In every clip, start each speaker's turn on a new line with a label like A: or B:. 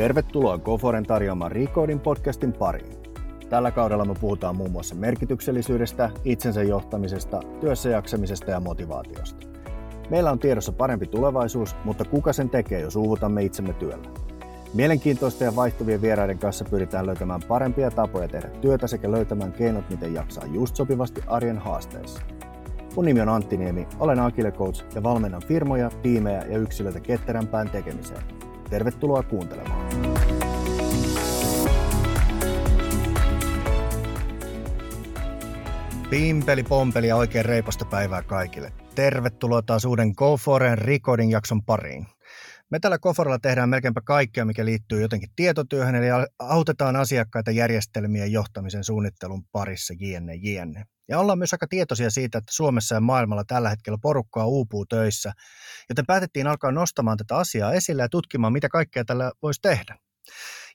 A: Tervetuloa Goforen tarjoamaan Recording podcastin pariin. Tällä kaudella me puhutaan muun muassa merkityksellisyydestä, itsensä johtamisesta, työssä jaksamisesta ja motivaatiosta. Meillä on tiedossa parempi tulevaisuus, mutta kuka sen tekee, jos uuvutamme itsemme työllä? Mielenkiintoista ja vaihtuvien vieraiden kanssa pyritään löytämään parempia tapoja tehdä työtä sekä löytämään keinot, miten jaksaa just sopivasti arjen haasteissa. Mun nimi on Antti Niemi, olen Agile Coach ja valmennan firmoja, tiimejä ja yksilöitä ketterämpään tekemiseen. Tervetuloa kuuntelemaan. Pimpeli pompeli ja oikein reipasta päivää kaikille. Tervetuloa taas uuden Go Foren Recording jakson pariin. Me täällä Koforella tehdään melkeinpä kaikkea, mikä liittyy jotenkin tietotyöhön, eli autetaan asiakkaita järjestelmien johtamisen suunnittelun parissa jne, jne. Ja ollaan myös aika tietoisia siitä, että Suomessa ja maailmalla tällä hetkellä porukkaa uupuu töissä, joten päätettiin alkaa nostamaan tätä asiaa esille ja tutkimaan, mitä kaikkea tällä voisi tehdä.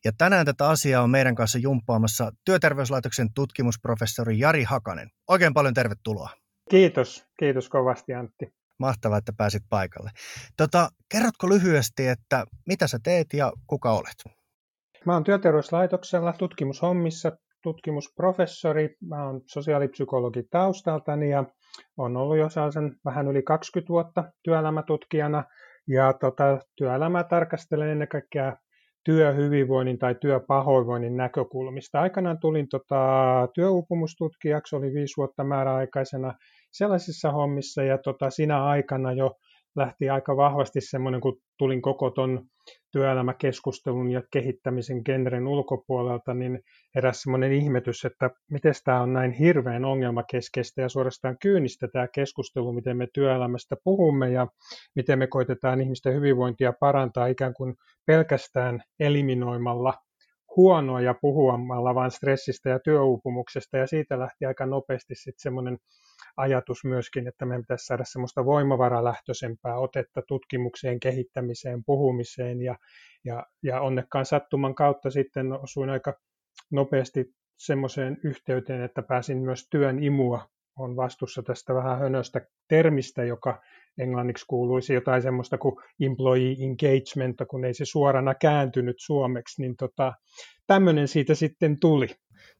A: Ja tänään tätä asiaa on meidän kanssa jumppaamassa Työterveyslaitoksen tutkimusprofessori Jari Hakanen. Oikein paljon tervetuloa.
B: Kiitos, kiitos kovasti Antti.
A: Mahtavaa, että pääsit paikalle. Tota, kerrotko lyhyesti, että mitä sä teet ja kuka olet?
B: Mä oon Työterveyslaitoksella tutkimushommissa tutkimusprofessori. Mä oon sosiaalipsykologi taustaltani ja on ollut jo sellaisen vähän yli 20 vuotta työelämätutkijana. Ja tota, työelämää tarkastelen ennen kaikkea työhyvinvoinnin tai työpahoinvoinnin näkökulmista. Aikanaan tulin tota, työuupumustutkijaksi, oli viisi vuotta määräaikaisena sellaisissa hommissa ja tota, siinä aikana jo lähti aika vahvasti semmoinen, kun tulin koko ton työelämäkeskustelun ja kehittämisen genren ulkopuolelta, niin eräs semmoinen ihmetys, että miten tämä on näin hirveän ongelmakeskeistä ja suorastaan kyynistä tämä keskustelu, miten me työelämästä puhumme ja miten me koitetaan ihmisten hyvinvointia parantaa ikään kuin pelkästään eliminoimalla huonoa ja puhuamalla vain stressistä ja työuupumuksesta. Ja siitä lähti aika nopeasti sitten semmoinen ajatus myöskin, että meidän pitäisi saada semmoista voimavaralähtöisempää otetta tutkimukseen, kehittämiseen, puhumiseen ja, ja, ja onnekkaan sattuman kautta sitten osuin aika nopeasti semmoiseen yhteyteen, että pääsin myös työn imua on vastuussa tästä vähän hönöstä termistä, joka englanniksi kuuluisi jotain semmoista kuin employee engagement, kun ei se suorana kääntynyt suomeksi, niin tota, tämmöinen siitä sitten tuli.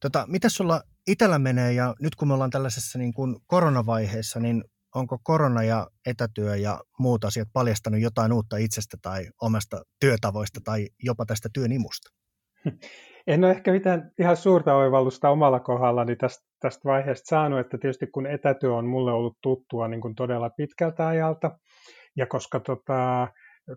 A: Tota, mitä sulla itsellä menee ja nyt kun me ollaan tällaisessa niin kuin koronavaiheessa, niin onko korona ja etätyö ja muut asiat paljastanut jotain uutta itsestä tai omasta työtavoista tai jopa tästä työn imusta?
B: En ole ehkä mitään ihan suurta oivallusta omalla kohdallani tästä, tästä vaiheesta saanut, että tietysti kun etätyö on mulle ollut tuttua niin kuin todella pitkältä ajalta, ja koska tota,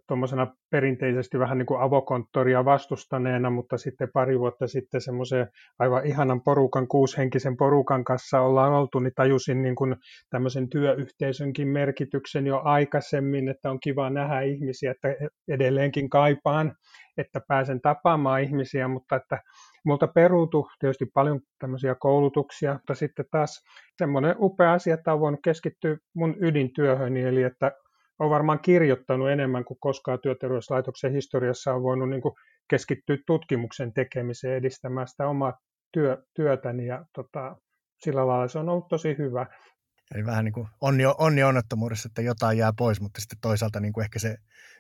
B: tuommoisena perinteisesti vähän niin kuin avokonttoria vastustaneena, mutta sitten pari vuotta sitten semmoisen aivan ihanan porukan, kuushenkisen porukan kanssa ollaan oltu, niin tajusin niin kuin tämmöisen työyhteisönkin merkityksen jo aikaisemmin, että on kiva nähdä ihmisiä, että edelleenkin kaipaan, että pääsen tapaamaan ihmisiä, mutta että multa peruutu tietysti paljon tämmöisiä koulutuksia, mutta sitten taas semmoinen upea asia, että on voinut keskittyä mun ydintyöhöni, eli että olen varmaan kirjoittanut enemmän kuin koskaan työterveyslaitoksen historiassa on voinut niin kuin keskittyä tutkimuksen tekemiseen, edistämään sitä omaa työ, työtäni ja tota, sillä lailla se on ollut tosi hyvä.
A: Eli vähän niin kuin onni, onni onnettomuudessa, että jotain jää pois, mutta sitten toisaalta niin kuin ehkä se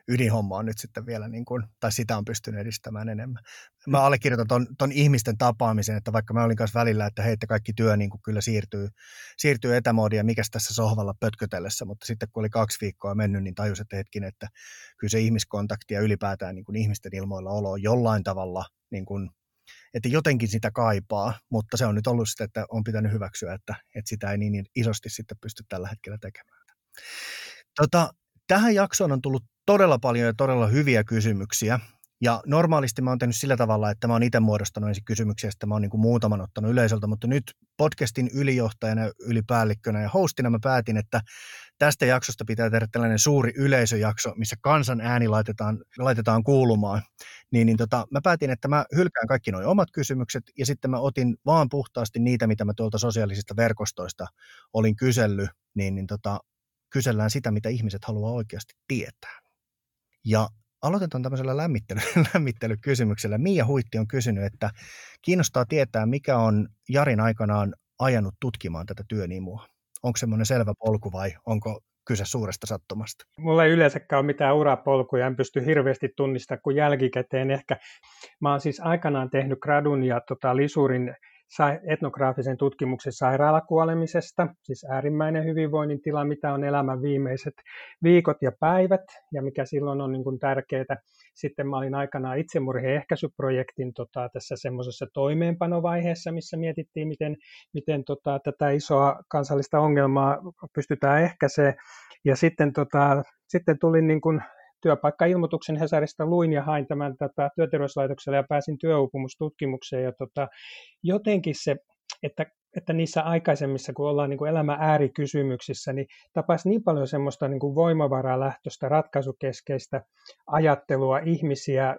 A: ydinhomma on nyt sitten vielä, niin kuin, tai sitä on pystynyt edistämään enemmän. Mä allekirjoitan ton, ton ihmisten tapaamisen, että vaikka mä olin kanssa välillä, että hei, että kaikki työ niin kuin kyllä siirtyy, siirtyy etämoodiin ja mikä tässä sohvalla pötkötellessä, mutta sitten kun oli kaksi viikkoa mennyt, niin tajusin, että hetkin, että kyllä se ihmiskontakti ja ylipäätään niin kuin ihmisten ilmoilla olo on jollain tavalla niin kuin että jotenkin sitä kaipaa, mutta se on nyt ollut sitä, että on pitänyt hyväksyä, että, että sitä ei niin isosti sitten pysty tällä hetkellä tekemään. Tota, tähän jaksoon on tullut todella paljon ja todella hyviä kysymyksiä. Ja normaalisti mä oon tehnyt sillä tavalla, että mä oon itse muodostanut ensin kysymyksiä, että mä oon niin kuin muutaman ottanut yleisöltä, mutta nyt podcastin ylijohtajana, ylipäällikkönä ja hostina mä päätin, että tästä jaksosta pitää tehdä tällainen suuri yleisöjakso, missä kansan ääni laitetaan, laitetaan kuulumaan. Niin, niin tota, mä päätin, että mä hylkään kaikki nuo omat kysymykset ja sitten mä otin vaan puhtaasti niitä, mitä mä tuolta sosiaalisista verkostoista olin kysellyt, niin, niin tota, kysellään sitä, mitä ihmiset haluaa oikeasti tietää. Ja aloitetaan tämmöisellä lämmittely, lämmittelykysymyksellä. Mia Huitti on kysynyt, että kiinnostaa tietää, mikä on Jarin aikanaan ajanut tutkimaan tätä työnimua. Onko semmoinen selvä polku vai onko kyse suuresta sattumasta.
B: Mulla ei yleensäkään ole mitään urapolkuja, en pysty hirveästi tunnistamaan kuin jälkikäteen ehkä. Mä oon siis aikanaan tehnyt gradun ja tota, lisurin etnograafisen tutkimuksen sairaalakuolemisesta, siis äärimmäinen hyvinvoinnin tila, mitä on elämän viimeiset viikot ja päivät ja mikä silloin on niin kuin tärkeää. Sitten mä olin aikanaan itsemurhien ehkäisyprojektin tota, tässä semmoisessa toimeenpanovaiheessa, missä mietittiin, miten, miten tota, tätä isoa kansallista ongelmaa pystytään ehkäisemään. Ja sitten, tota, sitten tulin niin kuin työpaikkailmoituksen Hesarista luin ja hain tämän tätä työterveyslaitokselle ja pääsin työuupumustutkimukseen. Ja tota, jotenkin se, että, että niissä aikaisemmissa, kun ollaan niin kuin elämän äärikysymyksissä, niin tapaisi niin paljon semmoista niin voimavaraa lähtöistä, ratkaisukeskeistä ajattelua, ihmisiä,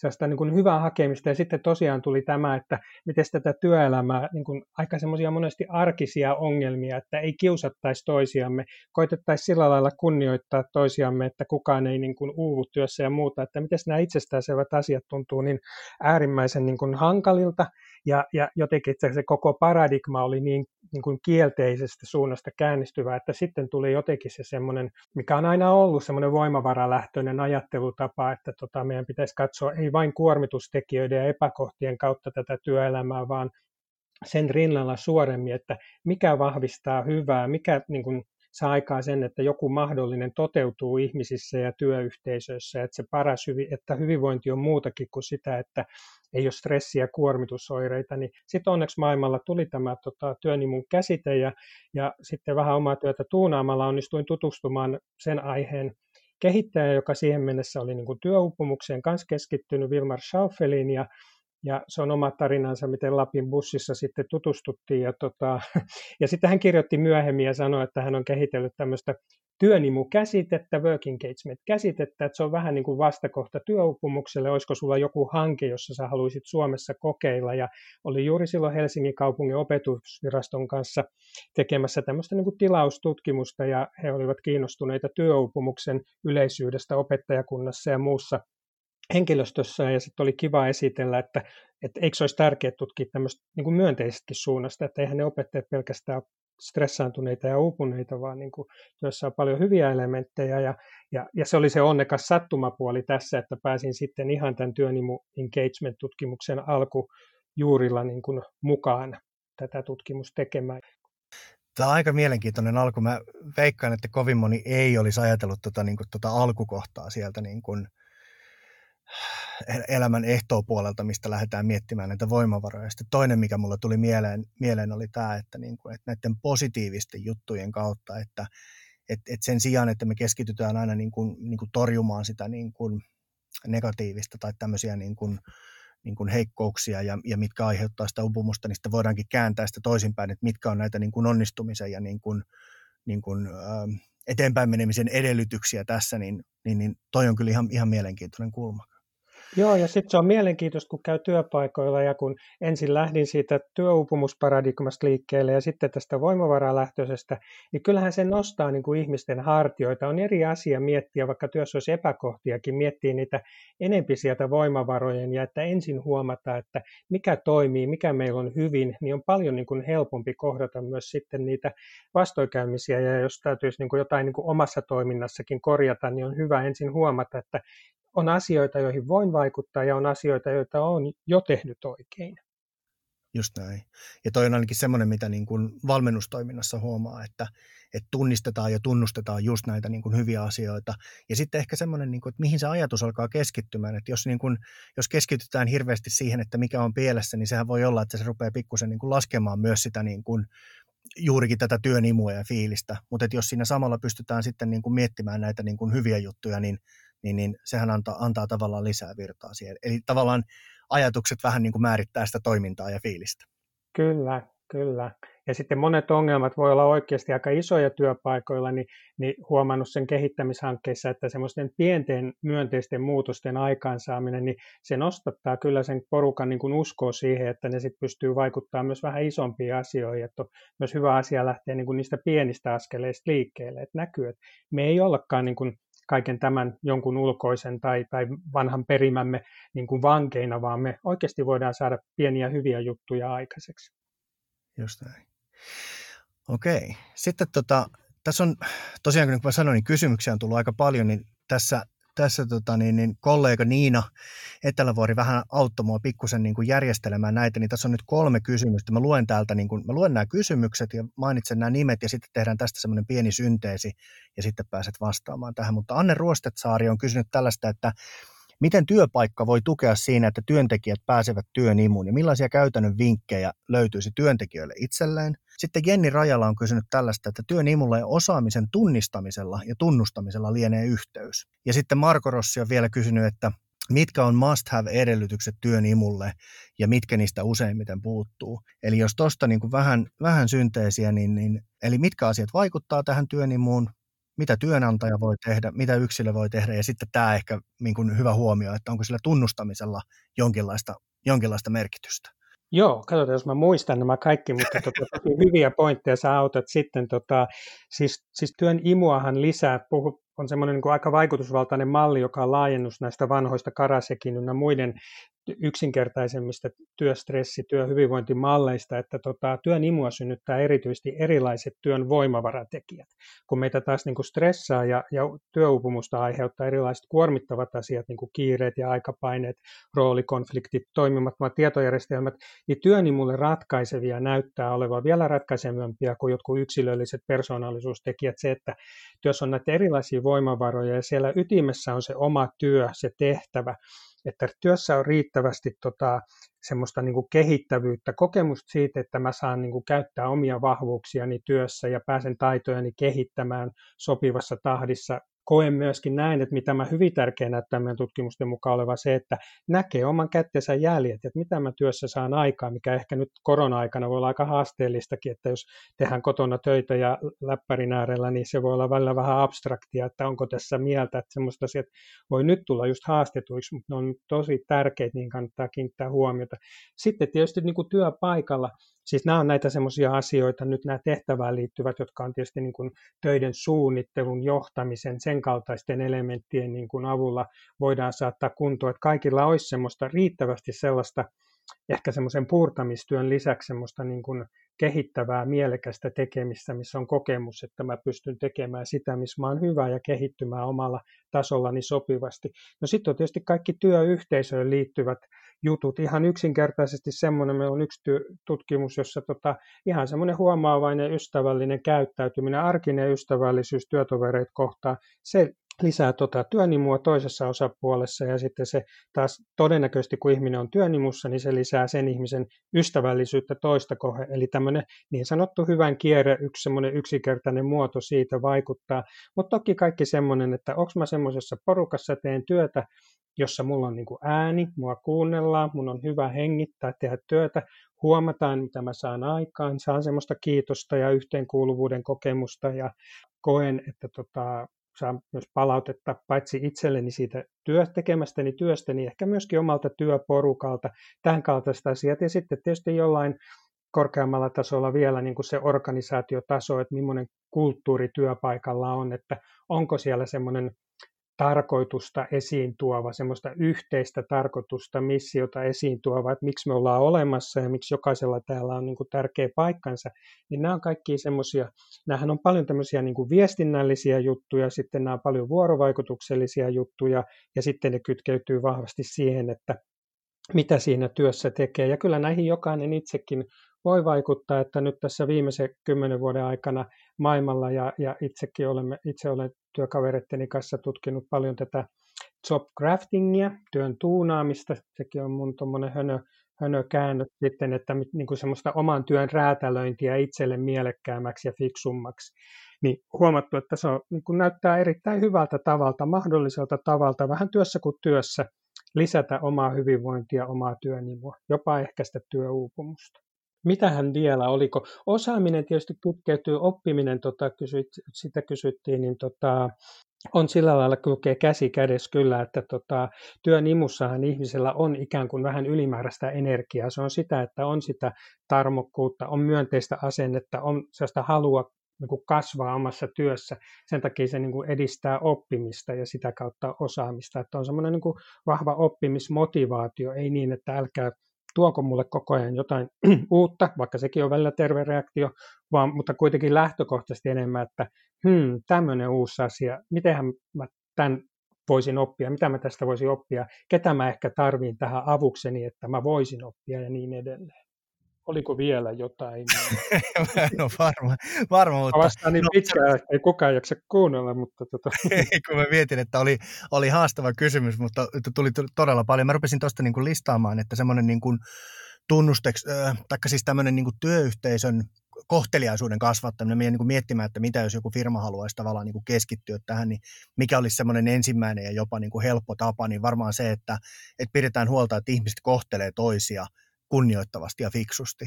B: sellaista niin kuin hyvää hakemista. Ja sitten tosiaan tuli tämä, että miten tätä työelämää, niin kuin aika semmoisia monesti arkisia ongelmia, että ei kiusattaisi toisiamme, koitettaisiin sillä lailla kunnioittaa toisiamme, että kukaan ei niin kuin uuvu työssä ja muuta, että miten nämä itsestäänselvät asiat tuntuu niin äärimmäisen niin kuin hankalilta, ja, ja jotenkin se koko paradigma oli niin, niin kuin kielteisestä suunnasta käännistyvä, että sitten tuli jotenkin se semmoinen, mikä on aina ollut semmoinen voimavaralähtöinen ajattelutapa, että tota, meidän pitäisi katsoa ei vain kuormitustekijöiden ja epäkohtien kautta tätä työelämää, vaan sen rinnalla suoremmin, että mikä vahvistaa hyvää, mikä niin kuin, saa aikaan sen, että joku mahdollinen toteutuu ihmisissä ja työyhteisöissä, että se paras, että hyvinvointi on muutakin kuin sitä, että ei ole stressiä ja kuormitusoireita, niin sitten onneksi maailmalla tuli tämä tota, työnimun käsite ja, ja sitten vähän omaa työtä tuunaamalla onnistuin tutustumaan sen aiheen kehittäjä, joka siihen mennessä oli niin kuin työuupumukseen kanssa keskittynyt, Wilmar Schaufelin, ja ja se on oma tarinansa, miten Lapin bussissa sitten tutustuttiin. Ja, tota, ja sitten hän kirjoitti myöhemmin ja sanoi, että hän on kehitellyt tämmöistä työnimu-käsitettä, work engagement-käsitettä, että se on vähän niin kuin vastakohta työupumukselle, olisiko sulla joku hanke, jossa sä haluaisit Suomessa kokeilla, ja oli juuri silloin Helsingin kaupungin opetusviraston kanssa tekemässä tämmöistä niin kuin tilaustutkimusta, ja he olivat kiinnostuneita työupumuksen yleisyydestä opettajakunnassa ja muussa henkilöstössä ja sitten oli kiva esitellä, että, että eikö se olisi tärkeää tutkia tämmöistä niin kuin myönteisestäkin suunnasta, että eihän ne opettajat pelkästään stressaantuneita ja uupuneita, vaan niin kuin työssä on paljon hyviä elementtejä ja, ja, ja se oli se onnekas sattumapuoli tässä, että pääsin sitten ihan tämän työnimu engagement-tutkimuksen alkujuurilla niin kuin mukaan tätä tutkimusta tekemään.
A: Tämä on aika mielenkiintoinen alku. Mä veikkaan, että kovin moni ei olisi ajatellut tuota, niin kuin, tuota alkukohtaa sieltä niin kuin, elämän ehtoopuolelta, mistä lähdetään miettimään näitä voimavaroja. Sitten toinen, mikä mulla tuli mieleen, mieleen oli tämä, että, niin kuin, että näiden positiivisten juttujen kautta, että että että sen sijaan, että me keskitytään aina niin kuin, niin kuin torjumaan sitä niin kuin negatiivista tai tämmöisiä niin kuin, niin kuin heikkouksia ja, ja mitkä aiheuttaa sitä upumusta, niin sitten voidaankin kääntää sitä toisinpäin, että mitkä on näitä niin kuin onnistumisen ja niin kuin, niin kuin, eteenpäin menemisen edellytyksiä tässä, niin, niin, niin toi on kyllä ihan, ihan mielenkiintoinen kulma.
B: Joo, ja sitten se on mielenkiintoista, kun käy työpaikoilla ja kun ensin lähdin siitä työuupumusparadigmasta liikkeelle ja sitten tästä voimavaralähtöisestä, niin kyllähän se nostaa niin kuin ihmisten hartioita. On eri asia miettiä, vaikka työssä olisi epäkohtiakin, miettiä niitä enempi sieltä voimavarojen ja että ensin huomata, että mikä toimii, mikä meillä on hyvin, niin on paljon niin kuin helpompi kohdata myös sitten niitä vastoinkäymisiä ja jos täytyisi niin kuin jotain niin kuin omassa toiminnassakin korjata, niin on hyvä ensin huomata, että on asioita, joihin voin vaikuttaa ja on asioita, joita on jo tehnyt oikein.
A: Just näin. Ja toi on ainakin semmoinen, mitä niin kuin valmennustoiminnassa huomaa, että, että tunnistetaan ja tunnustetaan just näitä niin kuin hyviä asioita. Ja sitten ehkä semmoinen, niin kuin, että mihin se ajatus alkaa keskittymään. Että jos, niin kuin, jos keskitytään hirveästi siihen, että mikä on pielessä, niin sehän voi olla, että se rupeaa pikkusen niin kuin laskemaan myös sitä niin kuin, juurikin tätä työnimua ja fiilistä. Mutta jos siinä samalla pystytään sitten niin kuin miettimään näitä niin kuin hyviä juttuja, niin niin, niin sehän antaa, antaa tavallaan lisää virtaa siihen. Eli tavallaan ajatukset vähän niin kuin määrittää sitä toimintaa ja fiilistä.
B: Kyllä, kyllä. Ja sitten monet ongelmat voi olla oikeasti aika isoja työpaikoilla, niin, niin huomannut sen kehittämishankkeissa, että semmoisten pienten myönteisten muutosten aikaansaaminen, niin se nostattaa kyllä sen porukan niin kuin uskoa siihen, että ne sitten pystyy vaikuttamaan myös vähän isompiin asioihin, että on myös hyvä asia lähteä niin kuin niistä pienistä askeleista liikkeelle, että näkyy, että me ei ollakaan niin kuin kaiken tämän jonkun ulkoisen tai, tai vanhan perimämme niin kuin vankeina, vaan me oikeasti voidaan saada pieniä hyviä juttuja aikaiseksi.
A: Just näin. Okei. Sitten tota, tässä on tosiaan, kuin mä sanoin, niin kysymyksiä on tullut aika paljon, niin tässä tässä tota, niin, niin kollega Niina Etelävuori vähän auttoi mua pikkusen niin järjestelemään näitä, niin tässä on nyt kolme kysymystä. Mä luen täältä, niin kuin, mä luen nämä kysymykset ja mainitsen nämä nimet ja sitten tehdään tästä semmoinen pieni synteesi ja sitten pääset vastaamaan tähän. Mutta Anne Ruostetsaari on kysynyt tällaista, että Miten työpaikka voi tukea siinä, että työntekijät pääsevät työn imuun ja millaisia käytännön vinkkejä löytyisi työntekijöille itselleen? Sitten Jenni Rajala on kysynyt tällaista, että työn imulla ja osaamisen tunnistamisella ja tunnustamisella lienee yhteys. Ja sitten Marko Rossi on vielä kysynyt, että mitkä on must-have-edellytykset työn imulle ja mitkä niistä useimmiten puuttuu. Eli jos tuosta niin vähän, vähän synteesiä, niin, niin, eli mitkä asiat vaikuttaa tähän työn imuun, mitä työnantaja voi tehdä, mitä yksilö voi tehdä ja sitten tämä ehkä niin kuin hyvä huomio, että onko sillä tunnustamisella jonkinlaista, jonkinlaista merkitystä.
B: Joo, katsotaan, jos mä muistan nämä kaikki, mutta tota, hyviä pointteja sä autat sitten. Tota, siis, siis työn imuahan lisää, puhu, on semmoinen niin aika vaikutusvaltainen malli, joka on laajennus näistä vanhoista Karasekin ja muiden yksinkertaisemmista työstressi, työhyvinvointimalleista, että tota, työn imua synnyttää erityisesti erilaiset työn voimavaratekijät. Kun meitä taas niin kuin stressaa ja, ja työuupumusta aiheuttaa erilaiset kuormittavat asiat, niin kuin kiireet ja aikapaineet, roolikonfliktit, toimimattomat tietojärjestelmät, niin työn imulle ratkaisevia näyttää olevan vielä ratkaisevampia kuin jotkut yksilölliset persoonallisuustekijät. Se, että työssä on näitä erilaisia voimavaroja ja siellä ytimessä on se oma työ, se tehtävä, että työssä on riittävästi tota, semmoista niin kuin kehittävyyttä, kokemusta siitä, että mä saan niin kuin käyttää omia vahvuuksiani työssä ja pääsen taitojani kehittämään sopivassa tahdissa koen myöskin näin, että mitä mä hyvin tärkeä näyttää meidän tutkimusten mukaan oleva se, että näkee oman kättensä jäljet, että mitä mä työssä saan aikaa, mikä ehkä nyt korona-aikana voi olla aika haasteellistakin, että jos tehdään kotona töitä ja läppärin äärellä, niin se voi olla välillä vähän abstraktia, että onko tässä mieltä, että semmoista asiat voi nyt tulla just haastetuiksi, mutta ne on tosi tärkeitä, niin kannattaa kiinnittää huomiota. Sitten tietysti niin kuin työpaikalla, Siis nämä on näitä semmoisia asioita, nyt nämä tehtävään liittyvät, jotka on tietysti niin kuin töiden suunnittelun, johtamisen, sen kaltaisten elementtien niin kuin avulla voidaan saattaa kuntoon, että kaikilla olisi semmoista riittävästi sellaista ehkä semmoisen puurtamistyön lisäksi semmoista niin kuin kehittävää, mielekästä tekemistä, missä on kokemus, että mä pystyn tekemään sitä, missä mä oon hyvä ja kehittymään omalla tasollani sopivasti. No sitten on tietysti kaikki työyhteisöön liittyvät jutut. Ihan yksinkertaisesti semmoinen, meillä on yksi tutkimus, jossa tota, ihan semmoinen huomaavainen ystävällinen käyttäytyminen, arkinen ystävällisyys työtovereita kohtaan, se lisää tota työnimua toisessa osapuolessa ja sitten se taas todennäköisesti, kun ihminen on työnimussa, niin se lisää sen ihmisen ystävällisyyttä toista kohde. Eli tämmöinen niin sanottu hyvän kierre, yksi semmoinen yksinkertainen muoto siitä vaikuttaa. Mutta toki kaikki semmoinen, että onko mä semmoisessa porukassa teen työtä, jossa mulla on niin kuin ääni, mua kuunnellaan, mun on hyvä hengittää, tehdä työtä, huomataan, mitä mä saan aikaan, saan semmoista kiitosta ja yhteenkuuluvuuden kokemusta ja koen, että tota, saan myös palautetta paitsi itselleni siitä työ, tekemästäni työstä, niin ehkä myöskin omalta työporukalta, tämän kaltaista asiat. Ja sitten tietysti jollain korkeammalla tasolla vielä niin kuin se organisaatiotaso, että millainen kulttuuri työpaikalla on, että onko siellä semmoinen tarkoitusta esiin tuova, semmoista yhteistä tarkoitusta, missiota esiin tuova, että miksi me ollaan olemassa ja miksi jokaisella täällä on niin kuin tärkeä paikkansa, niin nämä on kaikki semmoisia, nämähän on paljon tämmöisiä niin kuin viestinnällisiä juttuja, sitten nämä on paljon vuorovaikutuksellisia juttuja ja sitten ne kytkeytyy vahvasti siihen, että mitä siinä työssä tekee. Ja kyllä näihin jokainen itsekin voi vaikuttaa, että nyt tässä viimeisen kymmenen vuoden aikana maailmalla ja, ja itsekin olemme, itse olen työkavereitteni kanssa tutkinut paljon tätä job craftingia, työn tuunaamista, sekin on mun tuommoinen hönö, hönö käännös sitten, että niin kuin semmoista oman työn räätälöintiä itselle mielekkäämmäksi ja fiksummaksi. Niin huomattu, että se on, niin kuin näyttää erittäin hyvältä tavalta, mahdolliselta tavalta, vähän työssä kuin työssä, lisätä omaa hyvinvointia, omaa työnimua, jopa ehkäistä työuupumusta. Mitähän vielä, oliko osaaminen tietysti kytkeytyy, oppiminen, tota, kysyt, sitä kysyttiin, niin tota, on sillä lailla kulkee käsi kädessä kyllä, että tota, työn imussahan ihmisellä on ikään kuin vähän ylimääräistä energiaa. Se on sitä, että on sitä tarmokkuutta, on myönteistä asennetta, on sellaista halua niin kuin kasvaa omassa työssä. Sen takia se niin kuin edistää oppimista ja sitä kautta osaamista. Että on semmoinen niin vahva oppimismotivaatio, ei niin, että älkää tuoko mulle koko ajan jotain uutta, vaikka sekin on välillä terve reaktio, vaan, mutta kuitenkin lähtökohtaisesti enemmän, että hmm, tämmöinen uusi asia, mitenhän mä tämän voisin oppia, mitä mä tästä voisin oppia, ketä mä ehkä tarviin tähän avukseni, että mä voisin oppia? ja niin edelleen. Oliko vielä jotain?
A: no varma, varma mutta...
B: Vastaan niin no, pitkään, että ei kukaan jaksa kuunnella, mutta... Tota...
A: kun mä mietin, että oli, oli haastava kysymys, mutta tuli todella paljon. Mä rupesin tuosta niin listaamaan, että semmoinen niin kuin tunnusteks, äh, taikka siis tämmöinen niin kuin työyhteisön kohteliaisuuden kasvattaminen, meidän niin miettimään, että mitä jos joku firma haluaisi tavallaan niin kuin keskittyä tähän, niin mikä olisi semmoinen ensimmäinen ja jopa niin kuin helppo tapa, niin varmaan se, että, että pidetään huolta, että ihmiset kohtelee toisia kunnioittavasti ja fiksusti.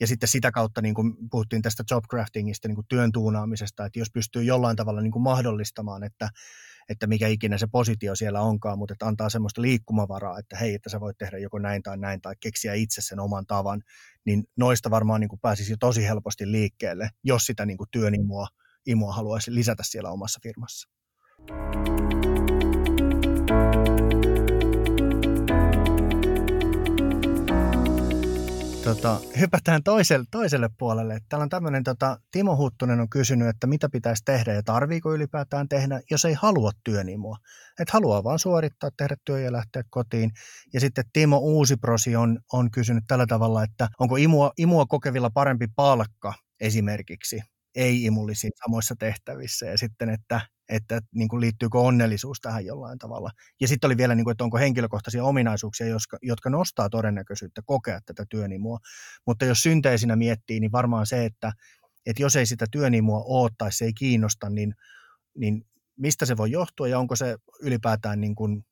A: Ja sitten sitä kautta, niin kuin puhuttiin tästä jobcraftingista, niin kuin työn tuunaamisesta, että jos pystyy jollain tavalla niin kuin mahdollistamaan, että, että mikä ikinä se positio siellä onkaan, mutta että antaa semmoista liikkumavaraa, että hei, että sä voit tehdä joko näin tai näin, tai keksiä itse sen oman tavan, niin noista varmaan niin kuin pääsisi jo tosi helposti liikkeelle, jos sitä niin kuin työn imua, imua haluaisi lisätä siellä omassa firmassa. Tota, hypätään toiselle, toiselle puolelle. Täällä on tämmöinen, tota, Timo Huttunen on kysynyt, että mitä pitäisi tehdä ja tarviiko ylipäätään tehdä, jos ei halua työnimua. Että haluaa vaan suorittaa, tehdä työ ja lähteä kotiin. Ja sitten Timo Uusiprosi on, on kysynyt tällä tavalla, että onko imua, imua kokevilla parempi palkka esimerkiksi ei-imullisiin samoissa tehtävissä. Ja sitten, että että niin kuin liittyykö onnellisuus tähän jollain tavalla. Ja sitten oli vielä, niin kuin, että onko henkilökohtaisia ominaisuuksia, jotka, jotka nostaa todennäköisyyttä kokea tätä työnimua. Mutta jos synteisinä miettii, niin varmaan se, että, että jos ei sitä työnimua ole tai se ei kiinnosta, niin, niin mistä se voi johtua ja onko se ylipäätään, niin kuin,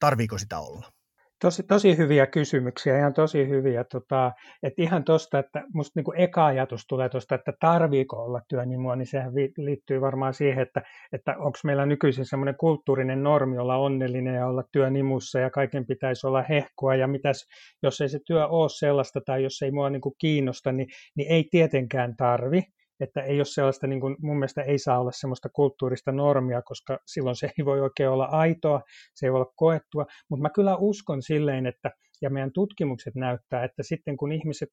A: tarviiko sitä olla?
B: Tosi, tosi hyviä kysymyksiä, ihan tosi hyviä. Tota, että ihan tuosta, että musta niinku eka ajatus tulee tuosta, että tarviiko olla työnimua, niin sehän vi, liittyy varmaan siihen, että, että onko meillä nykyisin semmoinen kulttuurinen normi olla onnellinen ja olla työnimussa ja kaiken pitäisi olla hehkua ja mitäs, jos ei se työ ole sellaista tai jos ei mua niinku kiinnosta, niin, niin ei tietenkään tarvi että ei ole sellaista, niin kuin, mun mielestä ei saa olla sellaista kulttuurista normia, koska silloin se ei voi oikein olla aitoa, se ei voi olla koettua, mutta mä kyllä uskon silleen, että, ja meidän tutkimukset näyttää, että sitten kun ihmiset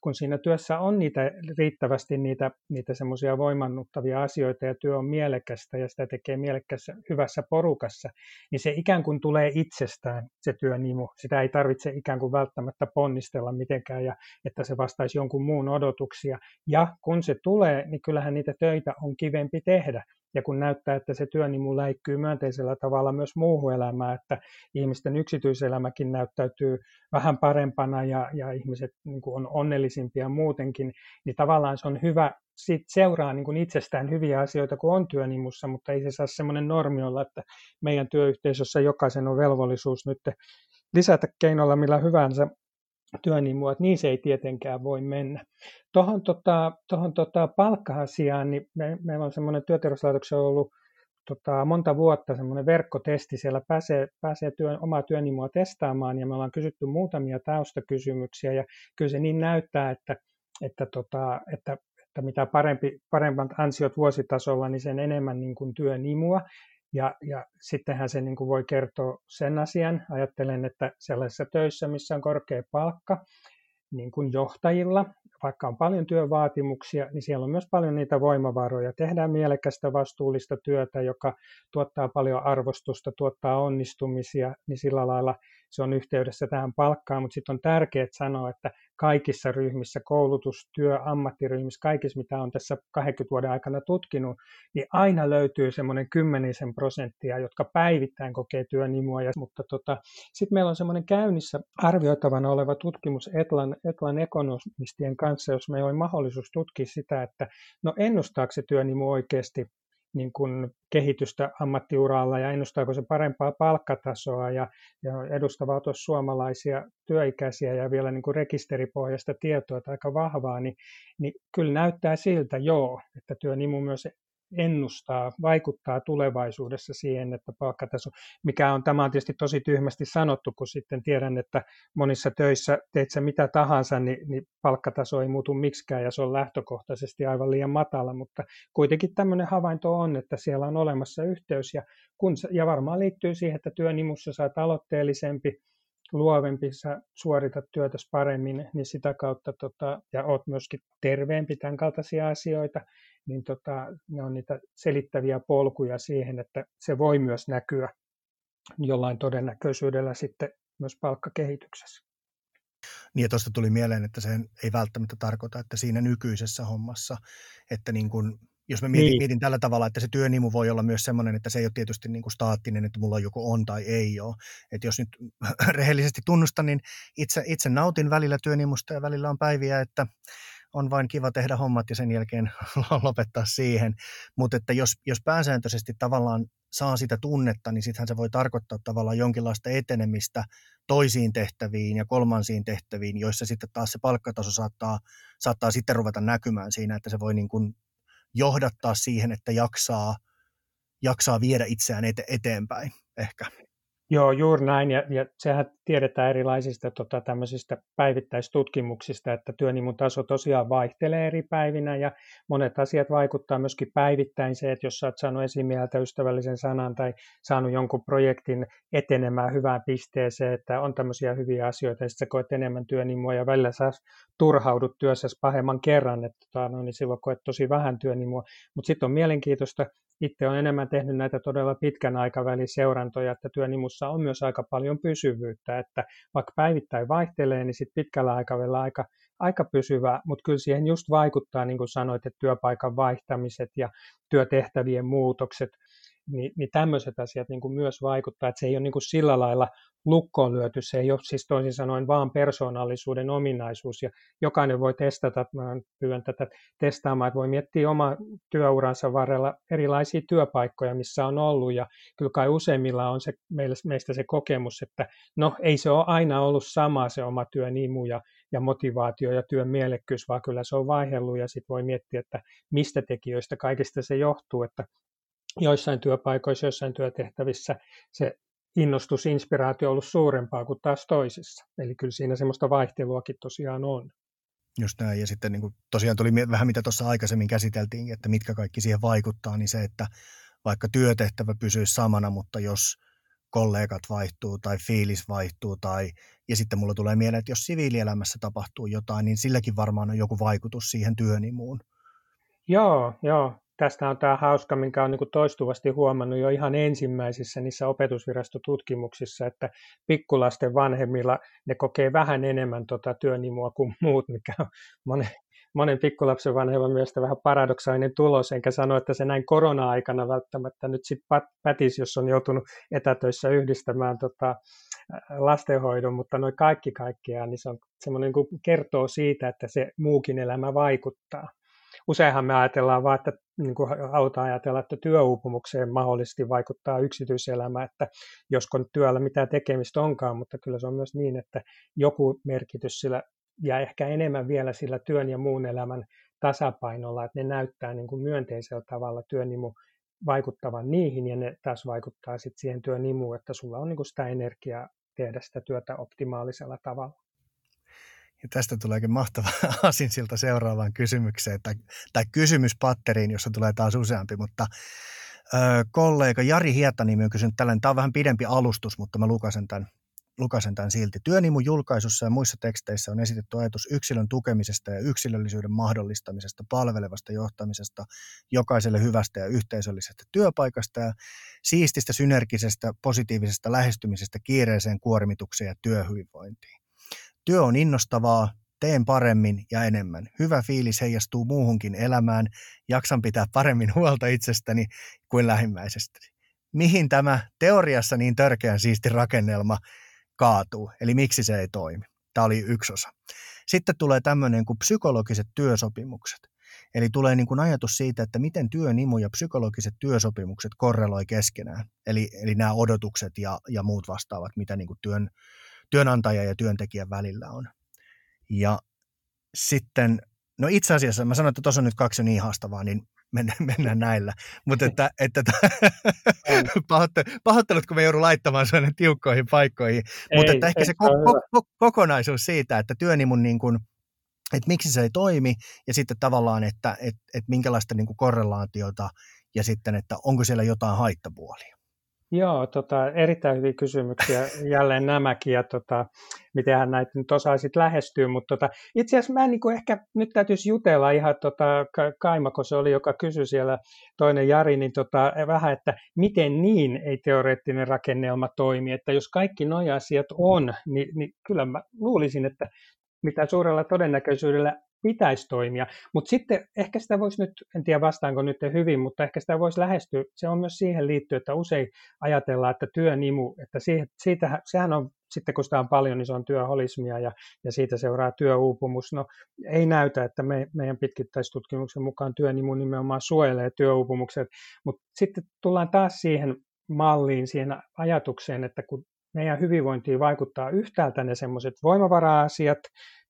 B: kun siinä työssä on niitä riittävästi niitä, niitä semmoisia voimannuttavia asioita ja työ on mielekästä ja sitä tekee mielekässä hyvässä porukassa, niin se ikään kuin tulee itsestään se työnimu. Sitä ei tarvitse ikään kuin välttämättä ponnistella mitenkään ja että se vastaisi jonkun muun odotuksia. Ja kun se tulee, niin kyllähän niitä töitä on kivempi tehdä. Ja kun näyttää, että se työnimu läikkyy myönteisellä tavalla myös muuhun elämään, että ihmisten yksityiselämäkin näyttäytyy vähän parempana ja, ja ihmiset niin kuin on onnellisimpia muutenkin, niin tavallaan se on hyvä, sit seuraa niin kuin itsestään hyviä asioita, kun on työnimussa, mutta ei se saa semmoinen normi olla, että meidän työyhteisössä jokaisen on velvollisuus nyt lisätä keinolla millä hyvänsä työnimua, että niin se ei tietenkään voi mennä. Tuohon tota, tohon tota palkka-asiaan, niin me, meillä on semmoinen työterveyslaitoksen ollut tota, monta vuotta semmoinen verkkotesti, siellä pääsee, pääsee työn, omaa työnimua testaamaan ja me ollaan kysytty muutamia taustakysymyksiä ja kyllä se niin näyttää, että, että, tota, että, että mitä parempi, paremmat ansiot vuositasolla, niin sen enemmän niin kuin työnimua. Ja, ja sittenhän se niin kuin voi kertoa sen asian. Ajattelen, että sellaisissa töissä, missä on korkea palkka, niin kuin johtajilla, vaikka on paljon työvaatimuksia, niin siellä on myös paljon niitä voimavaroja. Tehdään mielekästä vastuullista työtä, joka tuottaa paljon arvostusta, tuottaa onnistumisia, niin sillä lailla se on yhteydessä tähän palkkaan, mutta sitten on tärkeää sanoa, että kaikissa ryhmissä, koulutus, työ, ammattiryhmissä, kaikissa mitä on tässä 20 vuoden aikana tutkinut, niin aina löytyy semmoinen kymmenisen prosenttia, jotka päivittäin kokee työnimua. Ja, mutta tota, sitten meillä on semmoinen käynnissä arvioitavana oleva tutkimus Etlan, Etlan ekonomistien kanssa, jos meillä oli mahdollisuus tutkia sitä, että no ennustaako se työnimu oikeasti niin kuin kehitystä ammattiuralla ja ennustaako se parempaa palkkatasoa ja, ja edustavaa tuossa suomalaisia työikäisiä ja vielä niin kuin rekisteripohjaista tietoa aika vahvaa, niin, niin kyllä näyttää siltä joo, että työnimu myös ennustaa, vaikuttaa tulevaisuudessa siihen, että palkkataso, mikä on, tämä on tietysti tosi tyhmästi sanottu, kun sitten tiedän, että monissa töissä teet sä mitä tahansa, niin, niin palkkataso ei muutu miksikään ja se on lähtökohtaisesti aivan liian matala, mutta kuitenkin tämmöinen havainto on, että siellä on olemassa yhteys ja, kun, ja varmaan liittyy siihen, että työnimussa saat aloitteellisempi, luovempi, sä suoritat työtä paremmin, niin sitä kautta, tota, ja oot myöskin terveempi, tämän kaltaisia asioita, niin tota, ne on niitä selittäviä polkuja siihen, että se voi myös näkyä jollain todennäköisyydellä sitten myös palkkakehityksessä.
A: Niin ja tuosta tuli mieleen, että se ei välttämättä tarkoita, että siinä nykyisessä hommassa, että niin kun, jos mä mietin, niin. mietin tällä tavalla, että se työnimu voi olla myös sellainen, että se ei ole tietysti niin kuin staattinen, että mulla joko on tai ei ole. Että jos nyt rehellisesti tunnustan, niin itse, itse nautin välillä työnimusta ja välillä on päiviä, että on vain kiva tehdä hommat ja sen jälkeen lopettaa siihen. Mutta että jos, jos pääsääntöisesti tavallaan saa sitä tunnetta, niin sittenhän se voi tarkoittaa tavallaan jonkinlaista etenemistä toisiin tehtäviin ja kolmansiin tehtäviin, joissa sitten taas se palkkataso saattaa, saattaa sitten ruveta näkymään siinä, että se voi niin kuin johdattaa siihen, että jaksaa, jaksaa viedä itseään ete, eteenpäin ehkä.
B: Joo, juuri näin. Ja, ja sehän tiedetään erilaisista tota, tämmöisistä päivittäistutkimuksista, että työnimun taso tosiaan vaihtelee eri päivinä ja monet asiat vaikuttaa myöskin päivittäin se, että jos sä oot saanut esimieltä ystävällisen sanan tai saanut jonkun projektin etenemään hyvään pisteeseen, että on tämmöisiä hyviä asioita ja sitten sä koet enemmän työnimua ja välillä sä turhaudut työssä pahemman kerran, että tota, no, niin silloin koet tosi vähän työnimua. Mutta sitten on mielenkiintoista itse olen enemmän tehnyt näitä todella pitkän aikavälin seurantoja, että työnimussa on myös aika paljon pysyvyyttä, että vaikka päivittäin vaihtelee, niin sitten pitkällä aikavälillä aika, aika pysyvä, mutta kyllä siihen just vaikuttaa, niin kuin sanoit, että työpaikan vaihtamiset ja työtehtävien muutokset, niin, niin tämmöiset asiat niin kuin myös vaikuttaa, että se ei ole niin kuin sillä lailla lukkoon lyöty, se ei ole siis toisin sanoen vaan persoonallisuuden ominaisuus, ja jokainen voi testata, mä pyydän tätä testaamaan, että voi miettiä oma työuransa varrella erilaisia työpaikkoja, missä on ollut, ja kyllä kai useimmilla on se, meistä se kokemus, että no ei se ole aina ollut sama se oma työnimu ja, ja motivaatio ja työn mielekkyys, vaan kyllä se on vaihellut, ja sitten voi miettiä, että mistä tekijöistä kaikista se johtuu, että joissain työpaikoissa, joissain työtehtävissä se innostus, inspiraatio ollut suurempaa kuin taas toisissa. Eli kyllä siinä semmoista vaihteluakin tosiaan on.
A: Just näin, ja sitten niin kuin tosiaan tuli vähän mitä tuossa aikaisemmin käsiteltiin, että mitkä kaikki siihen vaikuttaa, niin se, että vaikka työtehtävä pysyy samana, mutta jos kollegat vaihtuu tai fiilis vaihtuu tai ja sitten mulla tulee mieleen, että jos siviilielämässä tapahtuu jotain, niin silläkin varmaan on joku vaikutus siihen työnimuun.
B: Joo, joo tästä on tämä hauska, minkä on niin toistuvasti huomannut jo ihan ensimmäisissä niissä opetusvirastotutkimuksissa, että pikkulasten vanhemmilla ne kokee vähän enemmän tota työnimua kuin muut, mikä on monen, monen pikkulapsen vanhemman mielestä vähän paradoksainen tulos, enkä sano, että se näin korona-aikana välttämättä nyt sitten pätisi, jos on joutunut etätöissä yhdistämään tota, lastenhoidon, mutta noin kaikki kaikkiaan, niin se on semmoinen niin kertoo siitä, että se muukin elämä vaikuttaa useinhan me ajatellaan vaan, että niin kuin halutaan ajatella, että työuupumukseen mahdollisesti vaikuttaa yksityiselämä, että josko työllä mitä tekemistä onkaan, mutta kyllä se on myös niin, että joku merkitys sillä ja ehkä enemmän vielä sillä työn ja muun elämän tasapainolla, että ne näyttää niin kuin myönteisellä tavalla työnimu vaikuttavan niihin ja ne taas vaikuttaa sitten siihen työnimuun, että sulla on niin kuin sitä energiaa tehdä sitä työtä optimaalisella tavalla.
A: Ja tästä tuleekin mahtava asinsilta seuraavaan kysymykseen tai, tai kysymyspatteriin, jossa tulee taas useampi, mutta ö, kollega Jari Hietanimi on kysynyt tällainen, tämä on vähän pidempi alustus, mutta mä lukasen tämän, lukasen tämän silti. Työnimun julkaisussa ja muissa teksteissä on esitetty ajatus yksilön tukemisesta ja yksilöllisyyden mahdollistamisesta, palvelevasta johtamisesta, jokaiselle hyvästä ja yhteisöllisestä työpaikasta ja siististä, synergisestä, positiivisesta lähestymisestä kiireiseen kuormitukseen ja työhyvinvointiin. Työ on innostavaa, teen paremmin ja enemmän. Hyvä fiilis heijastuu muuhunkin elämään, jaksan pitää paremmin huolta itsestäni kuin lähimmäisestäni. Mihin tämä teoriassa niin törkeän siisti rakennelma kaatuu, eli miksi se ei toimi. Tämä oli yksi osa. Sitten tulee tämmöinen kuin psykologiset työsopimukset. Eli tulee niin kuin ajatus siitä, että miten työnimu ja psykologiset työsopimukset korreloi keskenään. Eli, eli nämä odotukset ja, ja muut vastaavat, mitä niin kuin työn, työnantaja ja työntekijän välillä on. Ja sitten, no itse asiassa, mä sanoin, että tuossa on nyt kaksi niin haastavaa, niin mennään, mennään näillä. Mutta että, että pahoittelut, kun me joudun laittamaan sellainen tiukkoihin paikkoihin. Mutta että ehkä se ko- ko- kokonaisuus siitä, että työnimun niin kuin, että miksi se ei toimi ja sitten tavallaan, että että että minkälaista niin kuin korrelaatiota ja sitten, että onko siellä jotain haittapuolia.
B: Joo, tota, erittäin hyviä kysymyksiä. Jälleen nämäkin ja tota, mitenhän näitä nyt osaisit lähestyä, mutta tota, itse asiassa mä en niin ehkä nyt täytyisi jutella ihan tota, Kaimako se oli, joka kysyi siellä, toinen Jari, niin tota, vähän, että miten niin ei teoreettinen rakennelma toimi, että jos kaikki nuo asiat on, niin, niin kyllä mä luulisin, että mitä suurella todennäköisyydellä pitäisi toimia. Mutta sitten ehkä sitä voisi nyt, en tiedä vastaanko nyt hyvin, mutta ehkä sitä voisi lähestyä, se on myös siihen liittyen, että usein ajatellaan, että työnimu, että siitä, sehän on sitten kun sitä on paljon, niin se on työholismia ja, ja siitä seuraa työuupumus. No ei näytä, että me, meidän pitkittäistutkimuksen mukaan työnimu nimenomaan suojelee työuupumukset, mutta sitten tullaan taas siihen malliin, siihen ajatukseen, että kun meidän hyvinvointiin vaikuttaa yhtäältä ne semmoiset voimavara-asiat,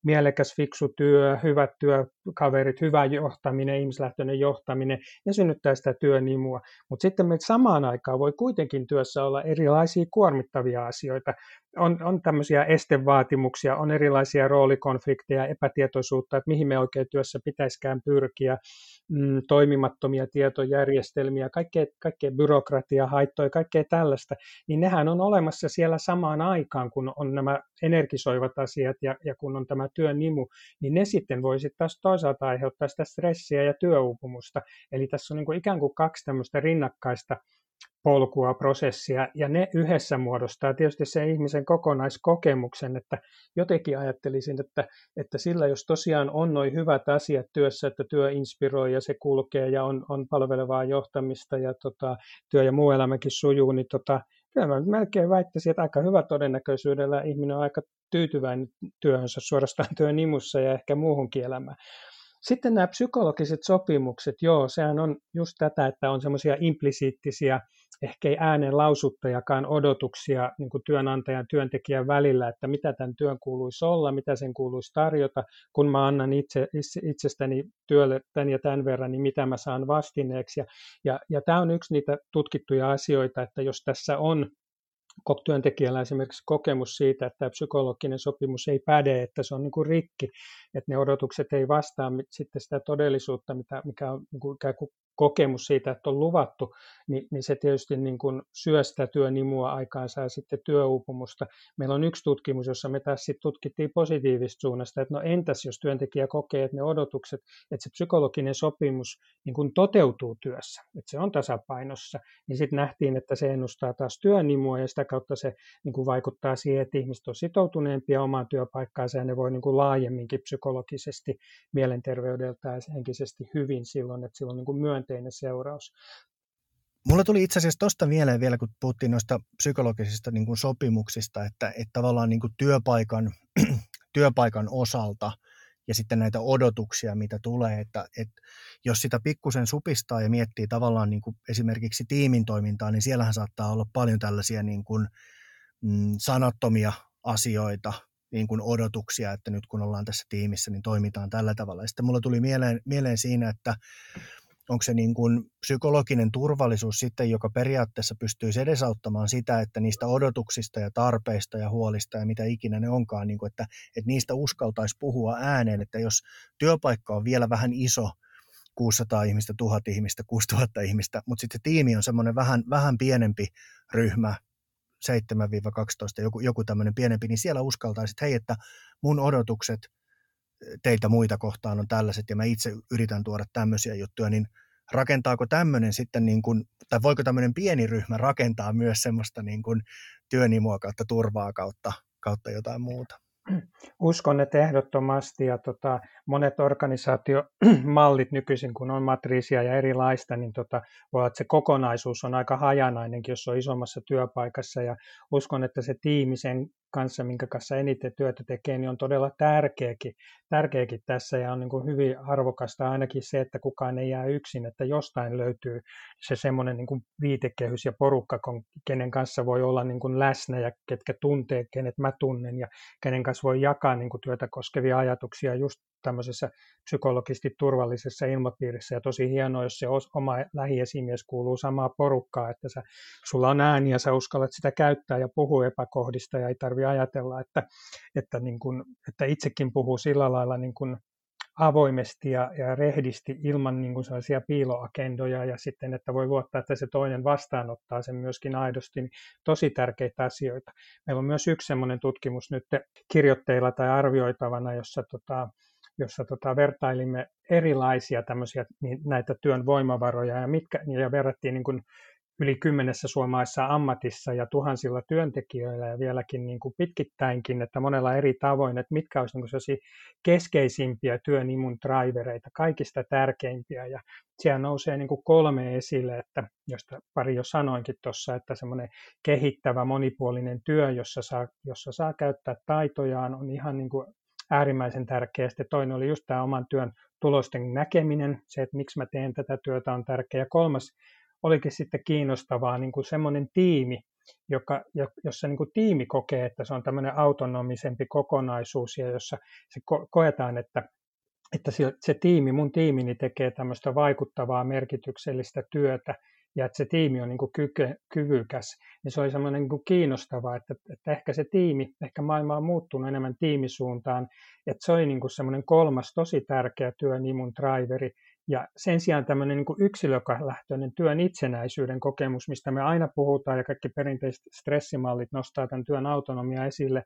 B: mielekäs, fiksu työ, hyvät työkaverit, hyvä johtaminen, ihmislähtöinen johtaminen ja synnyttää sitä työnimua. Mutta sitten meitä samaan aikaan voi kuitenkin työssä olla erilaisia kuormittavia asioita. On, on tämmöisiä estevaatimuksia, on erilaisia roolikonflikteja, epätietoisuutta, että mihin me oikein työssä pitäisikään pyrkiä mm, toimimattomia tietojärjestelmiä, kaikkea, kaikkea byrokratia, haittoja, kaikkea tällaista, niin nehän on olemassa siellä samaan aikaan, kun on nämä energisoivat asiat ja, ja kun on tämä työn nimu, niin ne sitten voi sitten taas toisaalta aiheuttaa sitä stressiä ja työuupumusta. Eli tässä on niin kuin ikään kuin kaksi tämmöistä rinnakkaista polkua, prosessia, ja ne yhdessä muodostaa tietysti sen ihmisen kokonaiskokemuksen, että jotenkin ajattelisin, että, että sillä jos tosiaan on noin hyvät asiat työssä, että työ inspiroi ja se kulkee ja on, on palvelevaa johtamista ja tota, työ ja muu elämäkin sujuu, niin tota, kyllä mä melkein väittäisin, että aika hyvä todennäköisyydellä ihminen on aika tyytyväinen työhönsä suorastaan työn imussa ja ehkä muuhunkin elämään. Sitten nämä psykologiset sopimukset, joo, sehän on just tätä, että on semmoisia implisiittisiä, ehkä ei äänen lausuttajakaan odotuksia niin kuin työnantajan ja työntekijän välillä, että mitä tämän työn kuuluisi olla, mitä sen kuuluisi tarjota, kun mä annan itse, itsestäni työlle tämän ja tämän verran, niin mitä mä saan vastineeksi. Ja, ja, ja tämä on yksi niitä tutkittuja asioita, että jos tässä on työntekijällä esimerkiksi kokemus siitä, että tämä psykologinen sopimus ei päde, että se on niin kuin rikki, että ne odotukset ei vastaa sitten sitä todellisuutta, mikä on niin kuin ikään kuin kokemus siitä, että on luvattu, niin, niin se tietysti niin kuin syö sitä työnimua aikaansa ja sitten työuupumusta. Meillä on yksi tutkimus, jossa me taas sitten tutkittiin positiivista suunnasta, että no entäs jos työntekijä kokee, että ne odotukset, että se psykologinen sopimus niin kuin toteutuu työssä, että se on tasapainossa, niin sitten nähtiin, että se ennustaa taas työnimua ja sitä kautta se niin kuin vaikuttaa siihen, että ihmiset on sitoutuneempia omaan työpaikkaansa ja ne voi niin kuin laajemminkin psykologisesti, mielenterveydeltä ja henkisesti hyvin silloin, että silloin niin kuin myönteinen seuraus.
A: Mulla tuli itse asiassa tuosta mieleen vielä, kun puhuttiin noista psykologisista niin kuin sopimuksista, että, että tavallaan niin kuin työpaikan, työpaikan osalta ja sitten näitä odotuksia, mitä tulee, että, että jos sitä pikkusen supistaa ja miettii tavallaan niin kuin esimerkiksi tiimin toimintaa, niin siellähän saattaa olla paljon tällaisia niin kuin, mm, sanattomia asioita, niin kuin odotuksia, että nyt kun ollaan tässä tiimissä, niin toimitaan tällä tavalla. Ja sitten mulla tuli mieleen, mieleen siinä, että onko se niin kuin psykologinen turvallisuus sitten, joka periaatteessa pystyy edesauttamaan sitä, että niistä odotuksista ja tarpeista ja huolista ja mitä ikinä ne onkaan, niin kuin että, että niistä uskaltaisi puhua ääneen, että jos työpaikka on vielä vähän iso, 600 ihmistä, 1000 ihmistä, 6000 ihmistä, mutta sitten tiimi on semmoinen vähän, vähän pienempi ryhmä, 7-12, joku, joku tämmöinen pienempi, niin siellä uskaltaisit, hei, että mun odotukset teitä muita kohtaan on tällaiset ja mä itse yritän tuoda tämmöisiä juttuja, niin rakentaako tämmöinen sitten, niin kuin, tai voiko tämmöinen pieni ryhmä rakentaa myös semmoista niin kuin työnimua kautta turvaa kautta, kautta jotain muuta?
B: Uskon, että ehdottomasti ja tota, monet organisaatiomallit nykyisin, kun on matriisia ja erilaista, niin tota, voi olla, että se kokonaisuus on aika hajanainenkin, jos on isommassa työpaikassa ja uskon, että se tiimi sen kanssa, minkä kanssa eniten työtä tekee, niin on todella tärkeäkin, tärkeäkin tässä ja on niin kuin hyvin arvokasta ainakin se, että kukaan ei jää yksin, että jostain löytyy se semmoinen niin kuin viitekehys ja porukka, kenen kanssa voi olla niin kuin läsnä ja ketkä tuntee, kenet mä tunnen ja kenen kanssa voi jakaa niin kuin työtä koskevia ajatuksia just tämmöisessä psykologisesti turvallisessa ilmapiirissä ja tosi hienoa, jos se oma lähiesimies kuuluu samaa porukkaa, että sä, sulla on ääni ja sä uskallat sitä käyttää ja puhua epäkohdista ja ei tarvi ajatella, että, että, niin kun, että itsekin puhuu sillä lailla niin kun avoimesti ja, ja rehdisti ilman niin kuin sellaisia piiloagendoja ja sitten, että voi luottaa, että se toinen vastaanottaa sen myöskin aidosti, niin tosi tärkeitä asioita. Meillä on myös yksi sellainen tutkimus nyt kirjoitteilla tai arvioitavana, jossa tota, jossa tota, vertailimme erilaisia tämmöisiä, niin näitä työn voimavaroja ja, mitkä, ja verrattiin niin kuin yli kymmenessä suomalaisessa ammatissa ja tuhansilla työntekijöillä ja vieläkin niin kuin pitkittäinkin, että monella eri tavoin, että mitkä olisivat niin keskeisimpiä työn imun drivereita, kaikista tärkeimpiä. Ja siellä nousee niin kuin kolme esille, että, josta pari jo sanoinkin tuossa, että semmoinen kehittävä monipuolinen työ, jossa saa, jossa saa käyttää taitojaan, on ihan niin kuin äärimmäisen tärkeä. Sitten toinen oli just tämä oman työn tulosten näkeminen, se, että miksi mä teen tätä työtä on tärkeä. Ja kolmas olikin sitten kiinnostavaa niin kuin semmoinen tiimi, joka, jossa niin kuin tiimi kokee, että se on tämmöinen autonomisempi kokonaisuus ja jossa se ko- koetaan, että, että se, se tiimi, mun tiimini tekee tämmöistä vaikuttavaa merkityksellistä työtä ja että se tiimi on niin kuin kyke, kyvykäs, niin se oli semmoinen niin kiinnostavaa, että, että ehkä se tiimi, ehkä maailma on muuttunut enemmän tiimisuuntaan, että se oli niin kuin semmoinen kolmas tosi tärkeä työn imun driveri, ja sen sijaan tämmöinen niin kuin yksilölähtöinen työn itsenäisyyden kokemus, mistä me aina puhutaan ja kaikki perinteiset stressimallit nostaa tämän työn autonomia esille,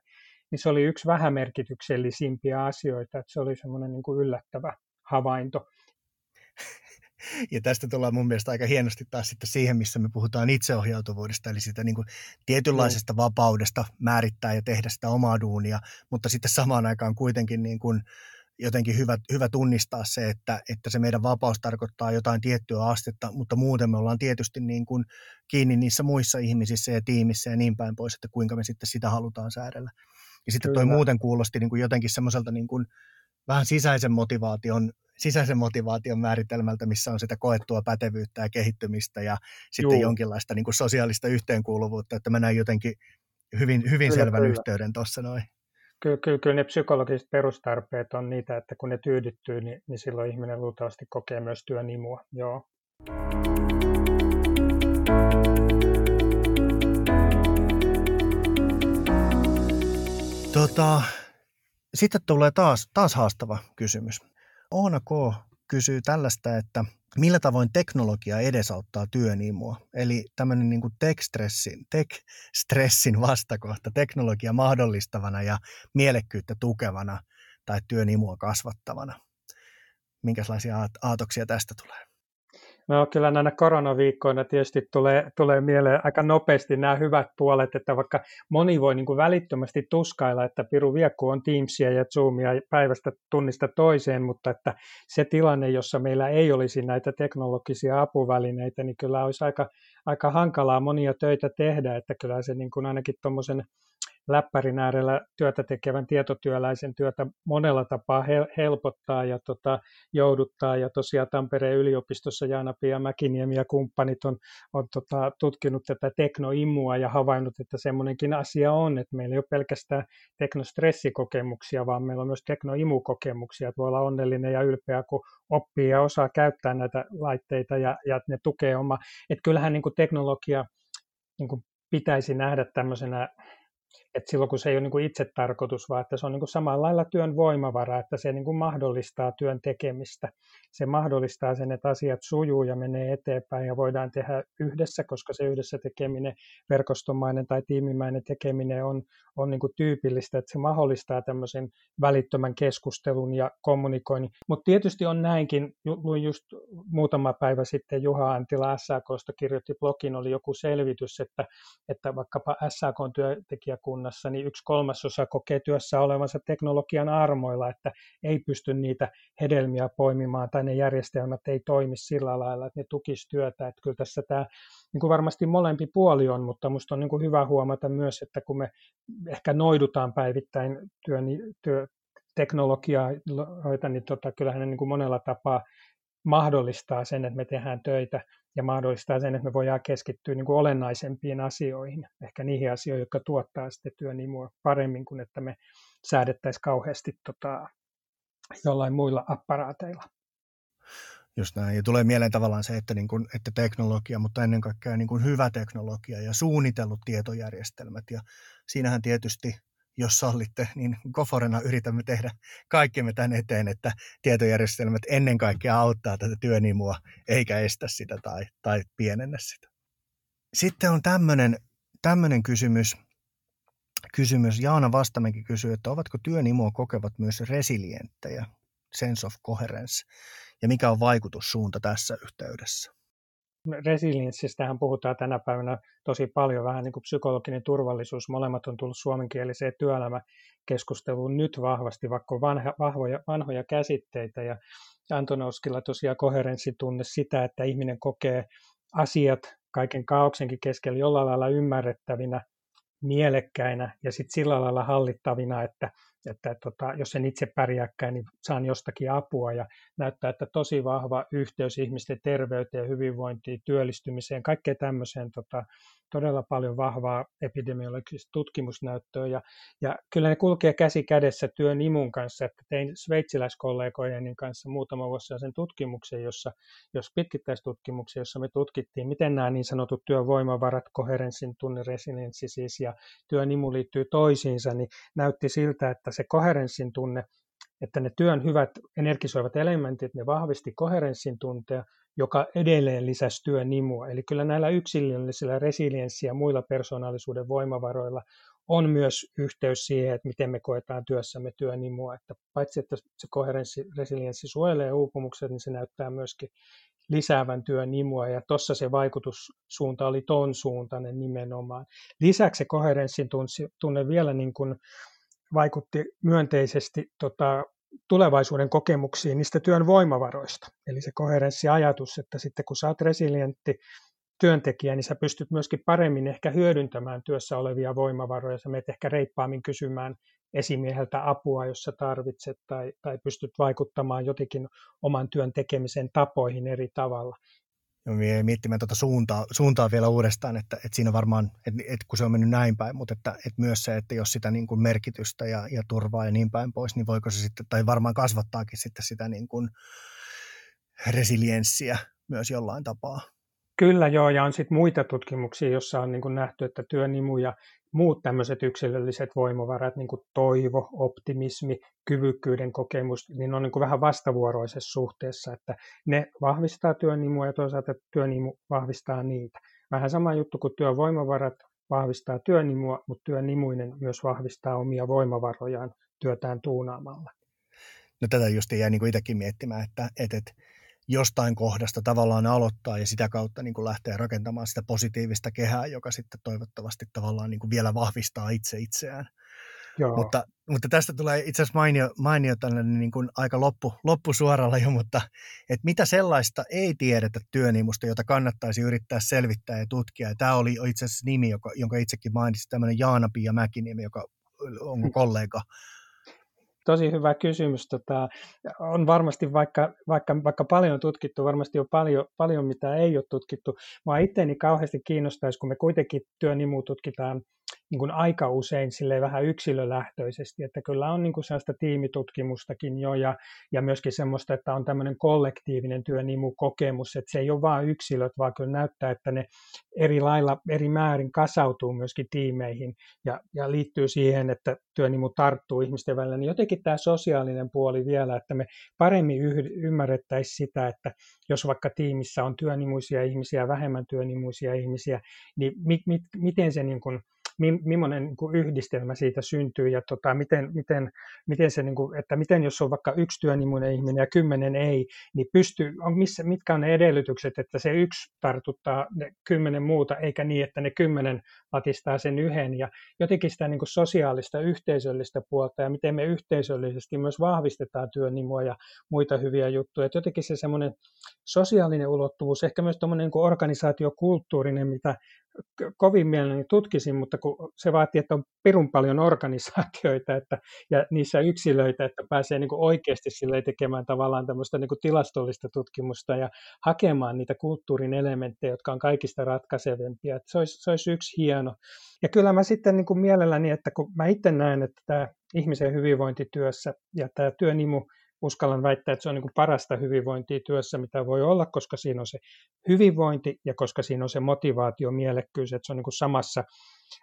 B: niin se oli yksi vähämerkityksellisimpiä asioita, että se oli semmoinen niin kuin yllättävä havainto.
A: Ja tästä tullaan mun mielestä aika hienosti taas sitten siihen, missä me puhutaan itseohjautuvuudesta, eli sitä niin kuin tietynlaisesta vapaudesta määrittää ja tehdä sitä omaa duunia, mutta sitten samaan aikaan kuitenkin niin kuin jotenkin hyvä, hyvä tunnistaa se, että, että se meidän vapaus tarkoittaa jotain tiettyä astetta, mutta muuten me ollaan tietysti niin kuin kiinni niissä muissa ihmisissä ja tiimissä ja niin päin pois, että kuinka me sitten sitä halutaan säädellä. Ja sitten Kyllä. toi muuten kuulosti niin kuin jotenkin semmoiselta niin kuin vähän sisäisen motivaation, sisäisen motivaation määritelmältä, missä on sitä koettua pätevyyttä ja kehittymistä ja sitten Juu. jonkinlaista niin kuin sosiaalista yhteenkuuluvuutta, että mä näin jotenkin hyvin, hyvin kyllä, selvän kyllä. yhteyden tuossa noin.
B: Kyllä, kyllä, kyllä ne psykologiset perustarpeet on niitä, että kun ne tyydyttyy, niin, niin silloin ihminen luultavasti kokee myös työn imua. Joo.
A: Tota, sitten tulee taas, taas haastava kysymys. Oona K. kysyy tällaista, että millä tavoin teknologia edesauttaa työnimua. Eli tämmöinen niin kuin tech-stressin, tech-stressin vastakohta teknologia mahdollistavana ja mielekkyyttä tukevana tai työnimua kasvattavana. Minkälaisia aatoksia tästä tulee?
B: No kyllä näinä koronaviikkoina tietysti tulee, tulee mieleen aika nopeasti nämä hyvät puolet, että vaikka moni voi niin kuin välittömästi tuskailla, että Piru Viekku on Teamsia ja Zoomia päivästä tunnista toiseen, mutta että se tilanne, jossa meillä ei olisi näitä teknologisia apuvälineitä, niin kyllä olisi aika, aika hankalaa monia töitä tehdä, että kyllä se niin kuin ainakin tuommoisen läppärin äärellä työtä tekevän tietotyöläisen työtä monella tapaa helpottaa ja tota, jouduttaa. Ja tosiaan Tampereen yliopistossa Jaana-Pia Mäkiniemi ja kumppanit on, on tota, tutkinut tätä teknoimua ja havainnut, että semmoinenkin asia on, että meillä ei ole pelkästään teknostressikokemuksia, vaan meillä on myös teknoimukokemuksia. Että voi olla onnellinen ja ylpeä, kun oppii ja osaa käyttää näitä laitteita ja, ja ne tukee oma. Että kyllähän niin kuin teknologia niin kuin pitäisi nähdä tämmöisenä että silloin kun se ei ole niin itse tarkoitus, vaan että se on niin kuin samalla lailla työn voimavara, että se niin kuin mahdollistaa työn tekemistä. Se mahdollistaa sen, että asiat sujuu ja menee eteenpäin ja voidaan tehdä yhdessä, koska se yhdessä tekeminen, verkostomainen tai tiimimäinen tekeminen on, on niin kuin tyypillistä, että se mahdollistaa tämmöisen välittömän keskustelun ja kommunikoinnin. Mutta tietysti on näinkin, luin just muutama päivä sitten Juha Antila SAKsta kirjoitti blogin, oli joku selvitys, että, että vaikkapa SAK työntekijäkunnassa, niin yksi kolmasosa kokee työssä olevansa teknologian armoilla, että ei pysty niitä hedelmiä poimimaan tai ne järjestelmät ei toimi sillä lailla, että ne tukisi työtä. Että kyllä tässä tämä niin kuin varmasti molempi puoli on, mutta minusta on niin kuin hyvä huomata myös, että kun me ehkä noidutaan päivittäin työn, työ, teknologiaa, niin tota, kyllähän ne niin kuin monella tapaa mahdollistaa sen, että me tehdään töitä ja mahdollistaa sen, että me voidaan keskittyä niin kuin olennaisempiin asioihin, ehkä niihin asioihin, jotka tuottaa sitten työn imua paremmin kuin että me säädettäisiin kauheasti tota, jollain muilla apparaateilla.
A: Just näin. Ja tulee mieleen tavallaan se, että, niin kuin, että teknologia, mutta ennen kaikkea niin kuin hyvä teknologia ja suunnitellut tietojärjestelmät. Ja siinähän tietysti jos sallitte, niin Koforena yritämme tehdä kaikkemme tämän eteen, että tietojärjestelmät ennen kaikkea auttaa tätä työnimua, eikä estä sitä tai, tai pienennä sitä. Sitten on tämmöinen, tämmöinen kysymys, kysymys. Jaana Vastamäki kysyy, että ovatko työnimua kokevat myös resilienttejä, sense of coherence, ja mikä on vaikutussuunta tässä yhteydessä?
B: Resilienssistähän puhutaan tänä päivänä tosi paljon, vähän niin kuin psykologinen turvallisuus. Molemmat on tullut suomenkieliseen työelämäkeskusteluun nyt vahvasti, vaikka on vanha, vahvoja, vanhoja käsitteitä. Ja Antonovskilla tosiaan koherenssitunne sitä, että ihminen kokee asiat kaiken kaauksenkin keskellä jollain lailla ymmärrettävinä, mielekkäinä ja sitten sillä lailla hallittavina, että että tota, jos en itse pärjääkään, niin saan jostakin apua. Ja näyttää, että tosi vahva yhteys ihmisten terveyteen, hyvinvointiin, työllistymiseen, kaikkeen tämmöiseen tota, todella paljon vahvaa epidemiologista tutkimusnäyttöä ja, ja kyllä ne kulkee käsi kädessä työn imun kanssa, että tein sveitsiläiskollegojen kanssa muutama vuosi sen tutkimuksen, jossa, jos pitkittäistutkimuksen, jossa me tutkittiin, miten nämä niin sanotut työvoimavarat, koherenssin tunne, resilienssi siis ja työn imu liittyy toisiinsa, niin näytti siltä, että se koherenssin tunne, että ne työn hyvät energisoivat elementit, ne vahvisti koherenssin tuntea, joka edelleen lisäsi työn imua. Eli kyllä näillä yksilöllisillä resilienssi- ja muilla persoonallisuuden voimavaroilla on myös yhteys siihen, että miten me koetaan työssämme työn imua. Että paitsi että se koherenssi, resilienssi suojelee uupumukset, niin se näyttää myöskin lisäävän työn imua, ja tuossa se vaikutussuunta oli ton suuntainen nimenomaan. Lisäksi se koherenssin tunne vielä niin kuin vaikutti myönteisesti tota, tulevaisuuden kokemuksiin niistä työn voimavaroista. Eli se koherenssiajatus, että sitten kun sä oot resilientti työntekijä, niin sä pystyt myöskin paremmin ehkä hyödyntämään työssä olevia voimavaroja. Sä menet ehkä reippaammin kysymään esimieheltä apua, jos sä tarvitset, tai, tai pystyt vaikuttamaan jotenkin oman työn tekemisen tapoihin eri tavalla
A: miettimään tuota suuntaa, suuntaa vielä uudestaan, että, että siinä varmaan, että, että kun se on mennyt näin päin, mutta että, että myös se, että jos sitä niin kuin merkitystä ja, ja turvaa ja niin päin pois, niin voiko se sitten, tai varmaan kasvattaakin sitten sitä niin kuin resilienssiä myös jollain tapaa.
B: Kyllä joo, ja on sitten muita tutkimuksia, joissa on niin nähty, että työnimu ja muut tämmöiset yksilölliset voimavarat, niin toivo, optimismi, kyvykkyyden kokemus, niin on niin vähän vastavuoroisessa suhteessa, että ne vahvistaa työnimua ja toisaalta työnimu vahvistaa niitä. Vähän sama juttu kuin työvoimavarat vahvistaa työnimua, mutta työnimuinen myös vahvistaa omia voimavarojaan työtään tuunaamalla.
A: No tätä just jäi niin itsekin miettimään, että, että, että jostain kohdasta tavallaan aloittaa ja sitä kautta niin kuin lähtee rakentamaan sitä positiivista kehää, joka sitten toivottavasti tavallaan niin kuin vielä vahvistaa itse itseään. Joo. Mutta, mutta tästä tulee itse asiassa mainio, mainio tällainen niin kuin aika loppu, loppusuoralla jo, mutta että mitä sellaista ei tiedetä työnimusta, jota kannattaisi yrittää selvittää ja tutkia. Ja tämä oli itse asiassa nimi, joka, jonka itsekin mainitsin, tämmöinen Jaana-Pia Mäkinimi, joka on kollega
B: tosi hyvä kysymys. Tota, on varmasti, vaikka, vaikka, vaikka paljon tutkittu, varmasti on paljon, paljon mitä ei ole tutkittu. Mä itseäni kauheasti kiinnostaisi, kun me kuitenkin työnimu tutkitaan niin kuin aika usein sille vähän yksilölähtöisesti, että kyllä on niin kuin sellaista tiimitutkimustakin jo ja, ja myöskin semmoista, että on tämmöinen kollektiivinen työnimu-kokemus, että se ei ole vain yksilöt, vaan kyllä näyttää, että ne eri lailla, eri määrin kasautuu myöskin tiimeihin ja, ja liittyy siihen, että työnimu tarttuu ihmisten välillä, niin jotenkin tämä sosiaalinen puoli vielä, että me paremmin ymmärrettäisiin sitä, että jos vaikka tiimissä on työnimuisia ihmisiä, vähemmän työnimuisia ihmisiä, niin mi, mi, miten se niin kuin millainen niin yhdistelmä siitä syntyy ja tota, miten, miten, miten se, niin kuin, että miten jos on vaikka yksi työnimuinen ihminen ja kymmenen ei, niin pystyy, on missä, mitkä on ne edellytykset, että se yksi tartuttaa ne kymmenen muuta, eikä niin, että ne kymmenen latistaa sen yhden ja jotenkin sitä niin kuin sosiaalista, yhteisöllistä puolta ja miten me yhteisöllisesti myös vahvistetaan työnimua ja muita hyviä juttuja. Että jotenkin se semmoinen sosiaalinen ulottuvuus, ehkä myös tuommoinen niin organisaatiokulttuurinen, mitä kovin mielelläni tutkisin, mutta kun se vaatii, että on pirun paljon organisaatioita että, ja niissä yksilöitä, että pääsee niin oikeasti sille tekemään tavallaan tämmöistä niin tilastollista tutkimusta ja hakemaan niitä kulttuurin elementtejä, jotka on kaikista ratkaisevempia. Että se, olisi, se olisi yksi hieno. Ja kyllä mä sitten niin kuin mielelläni, että kun mä itse näen, että tämä ihmisen hyvinvointityössä ja tämä työnimu uskallan väittää, että se on niin parasta hyvinvointia työssä, mitä voi olla, koska siinä on se hyvinvointi ja koska siinä on se motivaatio, mielekkyys, että se on niin samassa,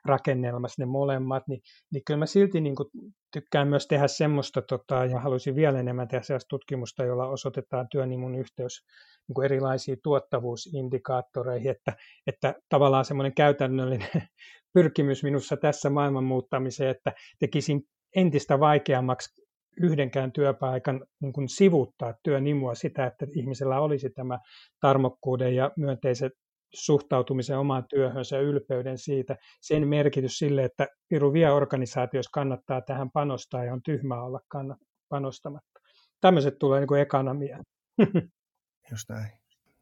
B: rakennelmassa ne molemmat, niin, niin kyllä mä silti niin kuin tykkään myös tehdä semmoista, tota, ja haluaisin vielä enemmän tehdä sellaista tutkimusta, jolla osoitetaan työnimun yhteys niin kuin erilaisiin tuottavuusindikaattoreihin, että, että tavallaan semmoinen käytännöllinen pyrkimys minussa tässä maailman muuttamiseen, että tekisin entistä vaikeammaksi yhdenkään työpaikan niin kuin sivuttaa työnimua sitä, että ihmisellä olisi tämä tarmokkuuden ja myönteisen suhtautumisen omaan työhönsä ja ylpeyden siitä, sen merkitys sille, että Piru vie organisaatioissa kannattaa tähän panostaa ja on tyhmää olla panostamatta. Tämmöiset tulee niin kuin ekana mieleen.
A: Just näin.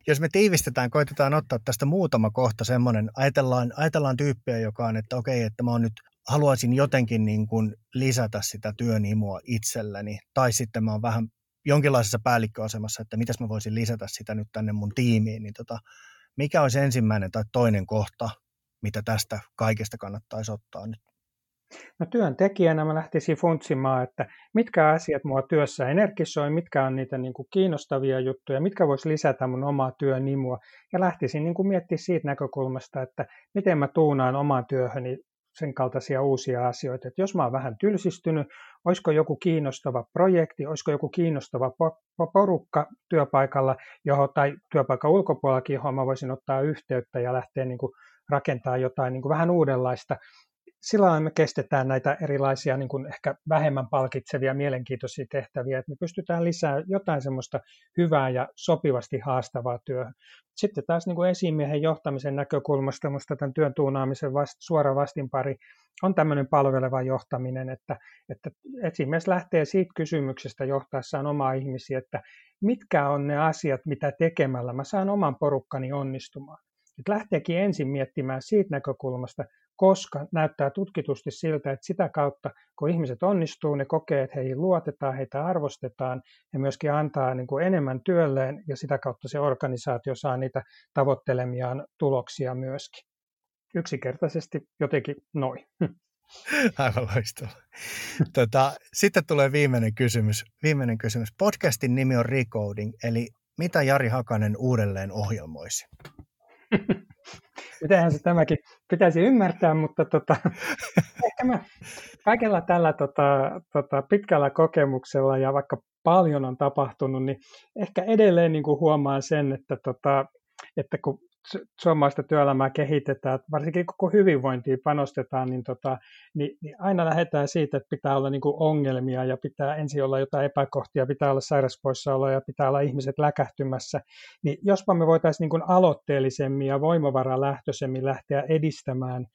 A: Jos me tiivistetään, koitetaan ottaa tästä muutama kohta semmoinen, ajatellaan, ajatellaan tyyppiä, joka on, että okei, että mä oon nyt haluaisin jotenkin niin kuin lisätä sitä työnimua itselleni, tai sitten mä oon vähän jonkinlaisessa päällikköasemassa, että mitäs mä voisin lisätä sitä nyt tänne mun tiimiin, niin tota, mikä olisi ensimmäinen tai toinen kohta, mitä tästä kaikesta kannattaisi ottaa nyt?
B: No työntekijänä mä lähtisin funtsimaan, että mitkä asiat mua työssä energisoi, mitkä on niitä niin kuin kiinnostavia juttuja, mitkä voisi lisätä mun omaa työnimua. Ja lähtisin niin kuin miettimään siitä näkökulmasta, että miten mä tuunaan omaan työhöni sen kaltaisia uusia asioita. Että jos mä oon vähän tylsistynyt, olisiko joku kiinnostava projekti, olisiko joku kiinnostava porukka työpaikalla johon, tai työpaikan ulkopuolellakin, johon mä voisin ottaa yhteyttä ja lähteä niin kuin rakentaa jotain niin kuin vähän uudenlaista sillä me kestetään näitä erilaisia niin kuin ehkä vähemmän palkitsevia, mielenkiintoisia tehtäviä, että me pystytään lisää jotain semmoista hyvää ja sopivasti haastavaa työhön. Sitten taas niin kuin esimiehen johtamisen näkökulmasta minusta tämän työn tuunaamisen vast, suora vastinpari on tämmöinen palveleva johtaminen, että, että esimies lähtee siitä kysymyksestä johtaessaan omaa ihmisiä, että mitkä on ne asiat, mitä tekemällä mä saan oman porukkani onnistumaan. Että lähteekin ensin miettimään siitä näkökulmasta, koska näyttää tutkitusti siltä, että sitä kautta, kun ihmiset onnistuu, ne kokee, että heihin luotetaan, heitä arvostetaan ja myöskin antaa niin kuin enemmän työlleen ja sitä kautta se organisaatio saa niitä tavoittelemiaan tuloksia myöskin. Yksinkertaisesti jotenkin noin.
A: Aivan loistava. Tota, sitten tulee viimeinen kysymys. Viimeinen kysymys. Podcastin nimi on Recoding, eli mitä Jari Hakanen uudelleen ohjelmoisi?
B: Mitenhän se tämäkin pitäisi ymmärtää, mutta tota, ehkä mä kaikella tällä tota, tota, pitkällä kokemuksella ja vaikka paljon on tapahtunut, niin ehkä edelleen niin kuin huomaan sen, että, tota, että kun suomalaista työelämää kehitetään, varsinkin koko hyvinvointiin panostetaan, niin, tota, niin, niin aina lähdetään siitä, että pitää olla niin kuin ongelmia ja pitää ensin olla jotain epäkohtia, pitää olla sairauspoissaoloja ja pitää olla ihmiset läkähtymässä. Niin jospa me voitaisiin niin kuin aloitteellisemmin ja voimavaralähtöisemmin lähteä edistämään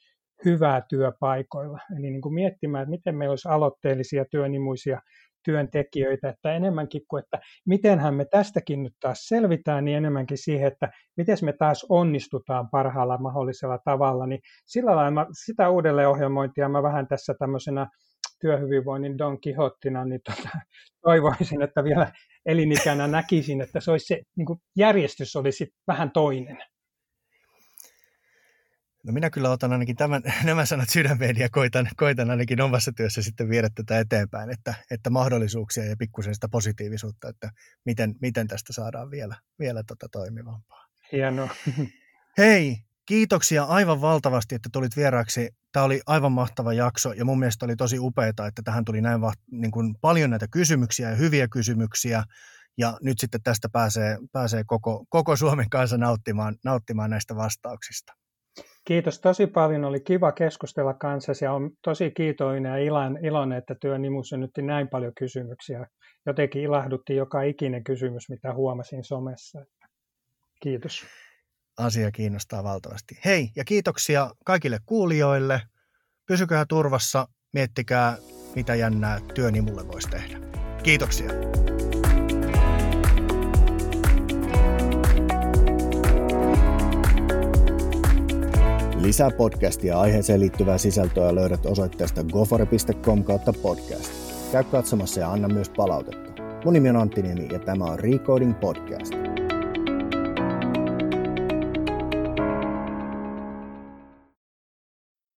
B: hyvää työpaikoilla. Eli niin kuin miettimään, että miten meillä olisi aloitteellisia työnimuisia työntekijöitä, että enemmänkin kuin, että mitenhän me tästäkin nyt taas selvitään, niin enemmänkin siihen, että miten me taas onnistutaan parhaalla mahdollisella tavalla, niin sillä lailla mä, sitä uudelleenohjelmointia mä vähän tässä tämmöisenä työhyvinvoinnin Don Quixottina, niin tota, toivoisin, että vielä elinikänä näkisin, että se, olisi se niin järjestys olisi vähän toinen.
A: No minä kyllä otan ainakin tämän, nämä sanat sydämeen ja koitan, koitan ainakin omassa työssä sitten viedä tätä eteenpäin, että, että mahdollisuuksia ja pikkusen sitä positiivisuutta, että miten, miten tästä saadaan vielä, vielä tota toimivampaa.
B: Hienoa.
A: Hei, kiitoksia aivan valtavasti, että tulit vieraaksi. Tämä oli aivan mahtava jakso ja mun mielestä oli tosi upeaa, että tähän tuli näin va- niin kuin paljon näitä kysymyksiä ja hyviä kysymyksiä. Ja nyt sitten tästä pääsee, pääsee koko, koko Suomen kanssa nauttimaan, nauttimaan näistä vastauksista.
B: Kiitos tosi paljon, oli kiva keskustella kanssasi ja on tosi kiitollinen ja iloinen, että työnimus synnytti näin paljon kysymyksiä. Jotenkin ilahdutti joka ikinen kysymys, mitä huomasin somessa. Kiitos.
A: Asia kiinnostaa valtavasti. Hei ja kiitoksia kaikille kuulijoille. Pysykää turvassa, miettikää mitä jännää työnimulle voisi tehdä. Kiitoksia. Lisää podcastia aiheeseen liittyvää sisältöä löydät osoitteesta gofore.com kautta podcast. Käy katsomassa ja anna myös palautetta. Mun nimi on Antti Niemi ja tämä on Recoding Podcast.